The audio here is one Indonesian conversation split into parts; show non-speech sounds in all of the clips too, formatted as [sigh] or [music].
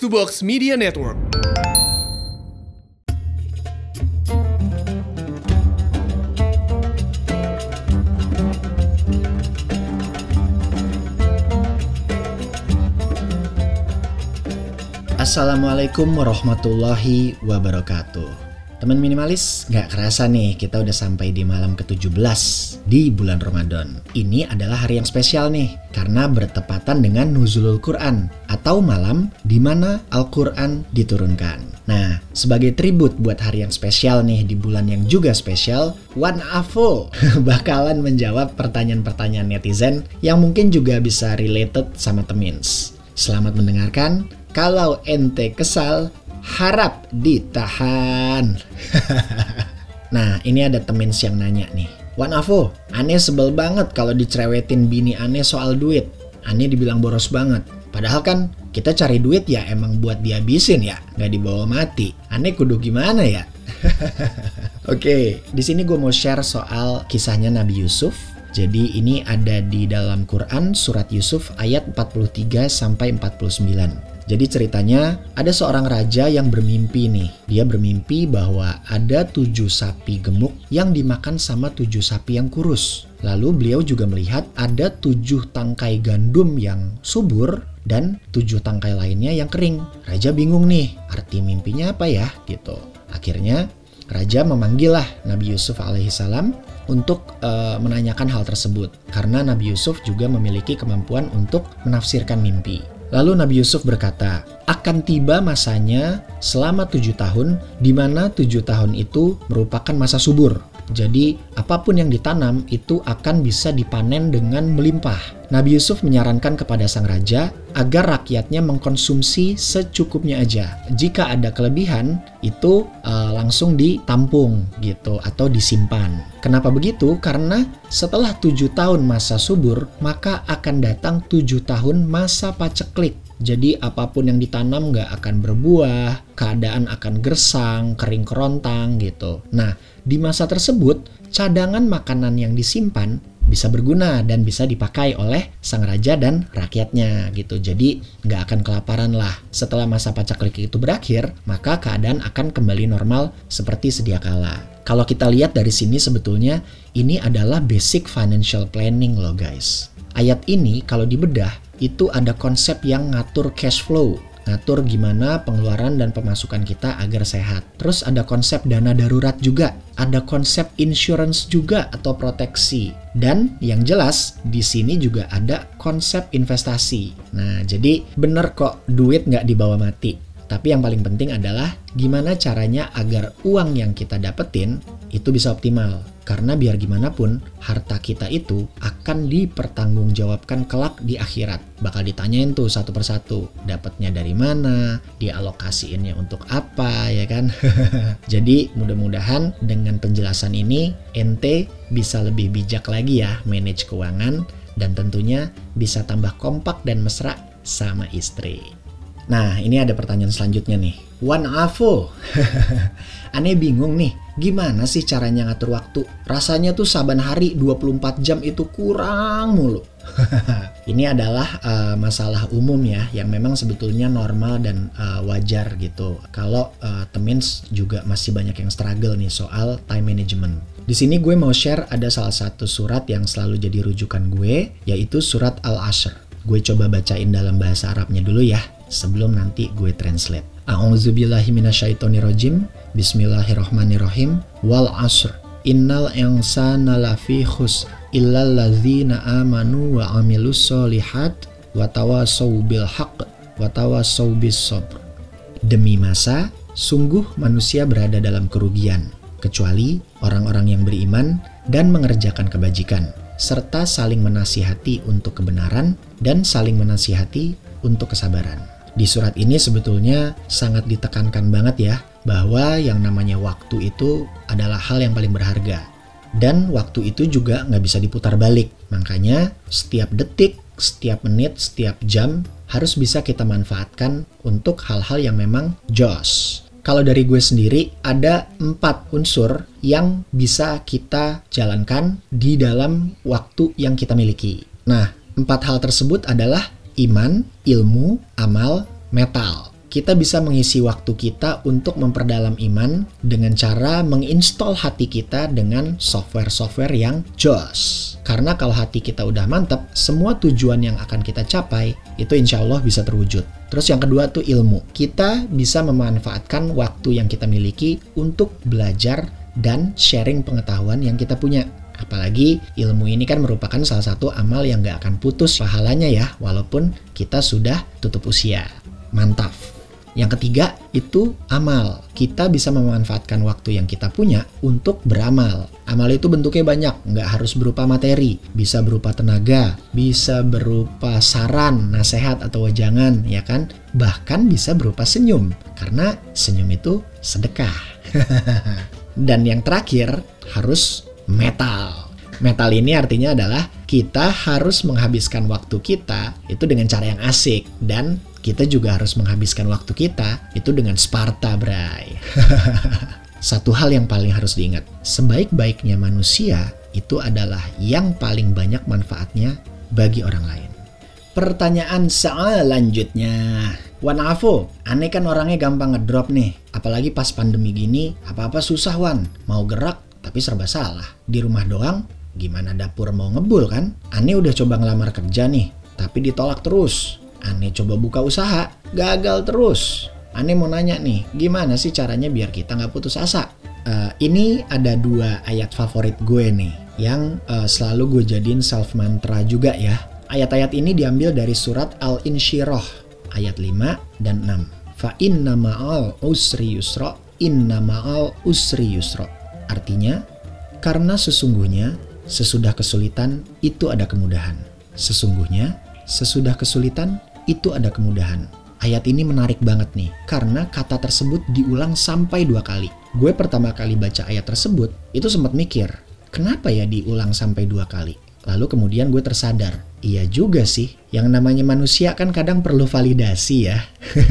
To Box Media Network. Assalamualaikum warahmatullahi wabarakatuh. Teman minimalis, nggak kerasa nih kita udah sampai di malam ke-17 di bulan Ramadan. Ini adalah hari yang spesial nih, karena bertepatan dengan Nuzulul Quran atau malam di mana Al-Quran diturunkan. Nah, sebagai tribut buat hari yang spesial nih di bulan yang juga spesial, One Avo [laughs] bakalan menjawab pertanyaan-pertanyaan netizen yang mungkin juga bisa related sama temins. Selamat mendengarkan. Kalau ente kesal, harap ditahan. [laughs] nah, ini ada temen yang nanya nih. Wan Avo, aneh sebel banget kalau dicerewetin bini aneh soal duit. Aneh dibilang boros banget. Padahal kan kita cari duit ya emang buat dihabisin ya, nggak dibawa mati. Aneh kudu gimana ya? [laughs] Oke, okay, di sini gue mau share soal kisahnya Nabi Yusuf. Jadi ini ada di dalam Quran surat Yusuf ayat 43 sampai 49. Jadi ceritanya ada seorang raja yang bermimpi nih. Dia bermimpi bahwa ada tujuh sapi gemuk yang dimakan sama tujuh sapi yang kurus. Lalu beliau juga melihat ada tujuh tangkai gandum yang subur dan tujuh tangkai lainnya yang kering. Raja bingung nih, arti mimpinya apa ya gitu. Akhirnya Raja memanggillah Nabi Yusuf alaihissalam untuk uh, menanyakan hal tersebut karena Nabi Yusuf juga memiliki kemampuan untuk menafsirkan mimpi. Lalu Nabi Yusuf berkata, akan tiba masanya selama tujuh tahun, di mana tujuh tahun itu merupakan masa subur. Jadi, apa pun yang ditanam itu akan bisa dipanen dengan melimpah. Nabi Yusuf menyarankan kepada sang raja agar rakyatnya mengkonsumsi secukupnya aja. Jika ada kelebihan, itu uh, langsung ditampung gitu atau disimpan. Kenapa begitu? Karena setelah tujuh tahun masa subur, maka akan datang tujuh tahun masa paceklik jadi apa pun yang ditanam nggak akan berbuah, keadaan akan gersang, kering kerontang gitu. Nah, di masa tersebut, cadangan makanan yang disimpan bisa berguna dan bisa dipakai oleh sang raja dan rakyatnya gitu. Jadi nggak akan kelaparan lah. Setelah masa pacaklik itu berakhir, maka keadaan akan kembali normal seperti sedia kala. Kalau kita lihat dari sini sebetulnya ini adalah basic financial planning loh guys. Ayat ini kalau dibedah itu ada konsep yang ngatur cash flow ngatur gimana pengeluaran dan pemasukan kita agar sehat. Terus ada konsep dana darurat juga, ada konsep insurance juga atau proteksi. Dan yang jelas di sini juga ada konsep investasi. Nah, jadi bener kok duit nggak dibawa mati. Tapi yang paling penting adalah gimana caranya agar uang yang kita dapetin itu bisa optimal. Karena biar gimana pun, harta kita itu akan dipertanggungjawabkan kelak di akhirat. Bakal ditanyain tuh satu persatu, dapatnya dari mana, dialokasiinnya untuk apa, ya kan? [laughs] Jadi mudah-mudahan dengan penjelasan ini, ente bisa lebih bijak lagi ya manage keuangan dan tentunya bisa tambah kompak dan mesra sama istri. Nah, ini ada pertanyaan selanjutnya nih. One Avo. [laughs] Aneh bingung nih, gimana sih caranya ngatur waktu? Rasanya tuh saban hari 24 jam itu kurang mulu. [laughs] ini adalah uh, masalah umum ya yang memang sebetulnya normal dan uh, wajar gitu. Kalau uh, temins juga masih banyak yang struggle nih soal time management. Di sini gue mau share ada salah satu surat yang selalu jadi rujukan gue yaitu surat Al-Ashr. Gue coba bacain dalam bahasa Arabnya dulu ya sebelum nanti gue translate. A'udzubillahi minasyaitonirrajim. Bismillahirrahmanirrahim. Wal asr. Innal insana lafi khusr illal ladzina amanu wa amilus solihat wa tawasaw bil haqq wa tawasaw bis sabr. Demi masa, sungguh manusia berada dalam kerugian, kecuali orang-orang yang beriman dan mengerjakan kebajikan, serta saling menasihati untuk kebenaran dan saling menasihati untuk kesabaran. Di surat ini sebetulnya sangat ditekankan banget ya bahwa yang namanya waktu itu adalah hal yang paling berharga. Dan waktu itu juga nggak bisa diputar balik. Makanya setiap detik, setiap menit, setiap jam harus bisa kita manfaatkan untuk hal-hal yang memang jos. Kalau dari gue sendiri ada empat unsur yang bisa kita jalankan di dalam waktu yang kita miliki. Nah, empat hal tersebut adalah iman, ilmu, amal, metal. kita bisa mengisi waktu kita untuk memperdalam iman dengan cara menginstall hati kita dengan software-software yang jos. Karena kalau hati kita udah mantap, semua tujuan yang akan kita capai itu insya Allah bisa terwujud. Terus yang kedua tuh ilmu. Kita bisa memanfaatkan waktu yang kita miliki untuk belajar dan sharing pengetahuan yang kita punya. Apalagi ilmu ini kan merupakan salah satu amal yang gak akan putus pahalanya ya, walaupun kita sudah tutup usia. Mantap. Yang ketiga itu amal. Kita bisa memanfaatkan waktu yang kita punya untuk beramal. Amal itu bentuknya banyak, nggak harus berupa materi, bisa berupa tenaga, bisa berupa saran, nasihat atau wejangan, ya kan? Bahkan bisa berupa senyum, karena senyum itu sedekah. [laughs] Dan yang terakhir harus metal. Metal ini artinya adalah kita harus menghabiskan waktu kita itu dengan cara yang asik dan kita juga harus menghabiskan waktu kita itu dengan Sparta, Bray. [laughs] Satu hal yang paling harus diingat, sebaik-baiknya manusia itu adalah yang paling banyak manfaatnya bagi orang lain. Pertanyaan selanjutnya. Wan Afo, aneh kan orangnya gampang ngedrop nih. Apalagi pas pandemi gini, apa-apa susah Wan. Mau gerak, tapi serba salah. Di rumah doang, gimana dapur mau ngebul kan? Aneh udah coba ngelamar kerja nih, tapi ditolak terus. Aneh coba buka usaha, gagal terus. Aneh mau nanya nih, gimana sih caranya biar kita nggak putus asa? Uh, ini ada dua ayat favorit gue nih, yang uh, selalu gue jadiin self mantra juga ya. Ayat-ayat ini diambil dari surat Al-Insyirah, ayat 5 dan 6. Fa inna ma'al usri yusra, inna ma'al usri yusra. Artinya, karena sesungguhnya sesudah kesulitan itu ada kemudahan. Sesungguhnya sesudah kesulitan itu ada kemudahan. Ayat ini menarik banget nih, karena kata tersebut diulang sampai dua kali. Gue pertama kali baca ayat tersebut, itu sempat mikir, kenapa ya diulang sampai dua kali? Lalu kemudian gue tersadar, iya juga sih, yang namanya manusia kan kadang perlu validasi ya.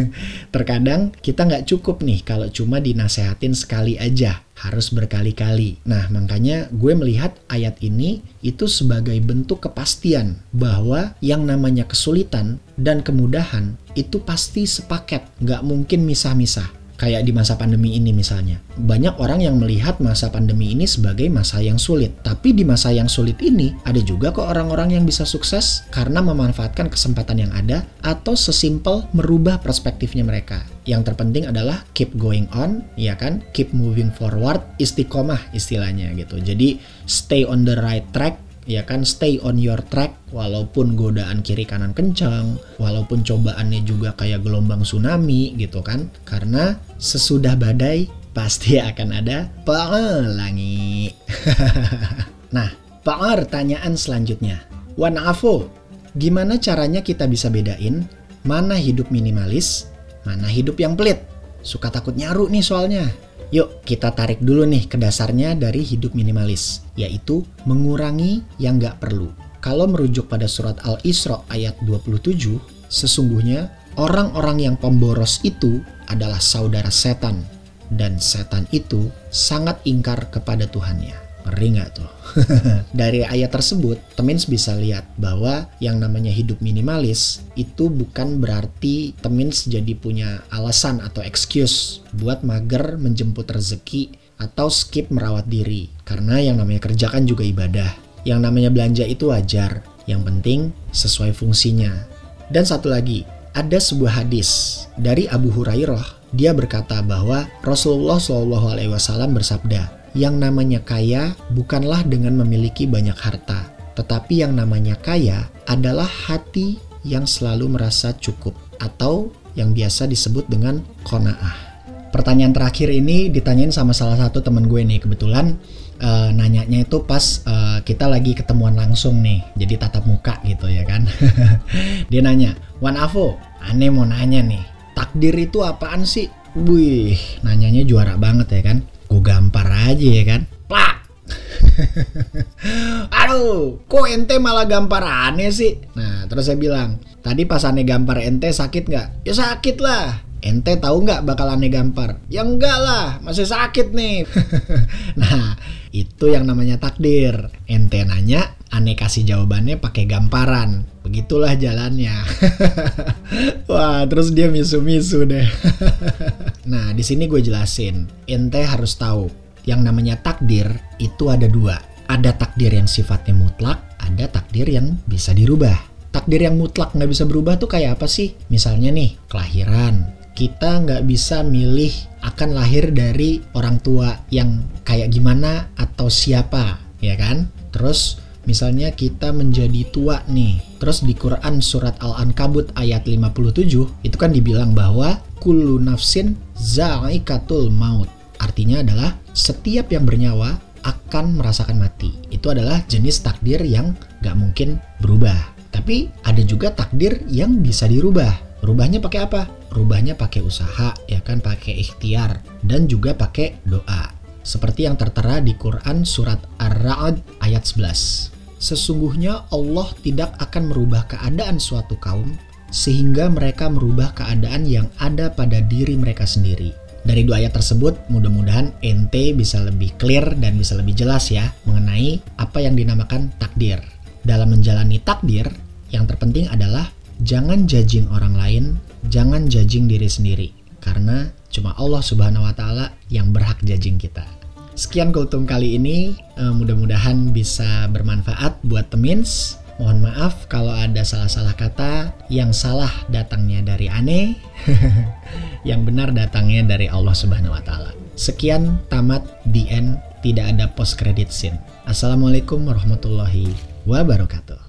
[laughs] Terkadang kita nggak cukup nih kalau cuma dinasehatin sekali aja, harus berkali-kali. Nah makanya gue melihat ayat ini itu sebagai bentuk kepastian bahwa yang namanya kesulitan dan kemudahan itu pasti sepaket, nggak mungkin misah-misah kayak di masa pandemi ini misalnya. Banyak orang yang melihat masa pandemi ini sebagai masa yang sulit. Tapi di masa yang sulit ini ada juga kok orang-orang yang bisa sukses karena memanfaatkan kesempatan yang ada atau sesimpel merubah perspektifnya mereka. Yang terpenting adalah keep going on, ya kan? Keep moving forward, istiqomah istilahnya gitu. Jadi stay on the right track ya kan stay on your track walaupun godaan kiri kanan kencang walaupun cobaannya juga kayak gelombang tsunami gitu kan. Karena sesudah badai pasti [laughs] akan ada pelangi. [laughs] Nah pertanyaan selanjutnya. Wan Afo gimana caranya kita bisa bedain mana hidup minimalis mana hidup yang pelit? Suka takut nyaru nih soalnya Yuk kita tarik dulu nih ke dasarnya dari hidup minimalis, yaitu mengurangi yang nggak perlu. Kalau merujuk pada surat Al-Isra ayat 27, sesungguhnya orang-orang yang pemboros itu adalah saudara setan, dan setan itu sangat ingkar kepada Tuhannya. Ngeri nggak tuh? [laughs] Dari ayat tersebut, Temins bisa lihat bahwa yang namanya hidup minimalis itu bukan berarti Temins jadi punya alasan atau excuse buat mager menjemput rezeki atau skip merawat diri. Karena yang namanya kerja kan juga ibadah. Yang namanya belanja itu wajar. Yang penting sesuai fungsinya. Dan satu lagi, ada sebuah hadis dari Abu Hurairah. Dia berkata bahwa Rasulullah SAW bersabda, yang namanya kaya bukanlah dengan memiliki banyak harta, tetapi yang namanya kaya adalah hati yang selalu merasa cukup atau yang biasa disebut dengan kona'ah. Pertanyaan terakhir ini ditanyain sama salah satu temen gue nih kebetulan uh, nanyanya itu pas uh, kita lagi ketemuan langsung nih, jadi tatap muka gitu ya kan. [laughs] Dia nanya, Wan Avo, aneh mau nanya nih, takdir itu apaan sih? Wih, nanyanya juara banget ya kan gue gampar aja ya kan? Plak [laughs] aduh kok ente malah gampar aneh sih? Nah terus saya bilang tadi pas aneh gampar ente sakit nggak? Ya sakit lah. Ente tahu nggak bakal aneh gampar? Ya enggak lah masih sakit nih. [laughs] Nah itu yang namanya takdir. Ente nanya aneh kasih jawabannya pakai gamparan begitulah jalannya. [laughs] Wah, terus dia misu-misu deh. [laughs] nah, di sini gue jelasin. Ente harus tahu, yang namanya takdir itu ada dua. Ada takdir yang sifatnya mutlak, ada takdir yang bisa dirubah. Takdir yang mutlak nggak bisa berubah tuh kayak apa sih? Misalnya nih, kelahiran. Kita nggak bisa milih akan lahir dari orang tua yang kayak gimana atau siapa, ya kan? Terus Misalnya kita menjadi tua nih. Terus di Quran surat Al-Ankabut ayat 57 itu kan dibilang bahwa kullu nafsin za'ikatul maut. Artinya adalah setiap yang bernyawa akan merasakan mati. Itu adalah jenis takdir yang gak mungkin berubah. Tapi ada juga takdir yang bisa dirubah. Rubahnya pakai apa? Rubahnya pakai usaha, ya kan, pakai ikhtiar dan juga pakai doa. Seperti yang tertera di Quran surat Ar-Ra'd ayat 11. Sesungguhnya Allah tidak akan merubah keadaan suatu kaum sehingga mereka merubah keadaan yang ada pada diri mereka sendiri. Dari dua ayat tersebut, mudah-mudahan ente bisa lebih clear dan bisa lebih jelas ya mengenai apa yang dinamakan takdir. Dalam menjalani takdir, yang terpenting adalah jangan judging orang lain, jangan judging diri sendiri. Karena cuma Allah Subhanahu wa taala yang berhak judging kita. Sekian kultum kali ini, uh, mudah-mudahan bisa bermanfaat buat temins. Mohon maaf kalau ada salah-salah kata, yang salah datangnya dari aneh, [laughs] yang benar datangnya dari Allah Subhanahu wa taala. Sekian tamat the end, tidak ada post credit scene. Assalamualaikum warahmatullahi wabarakatuh.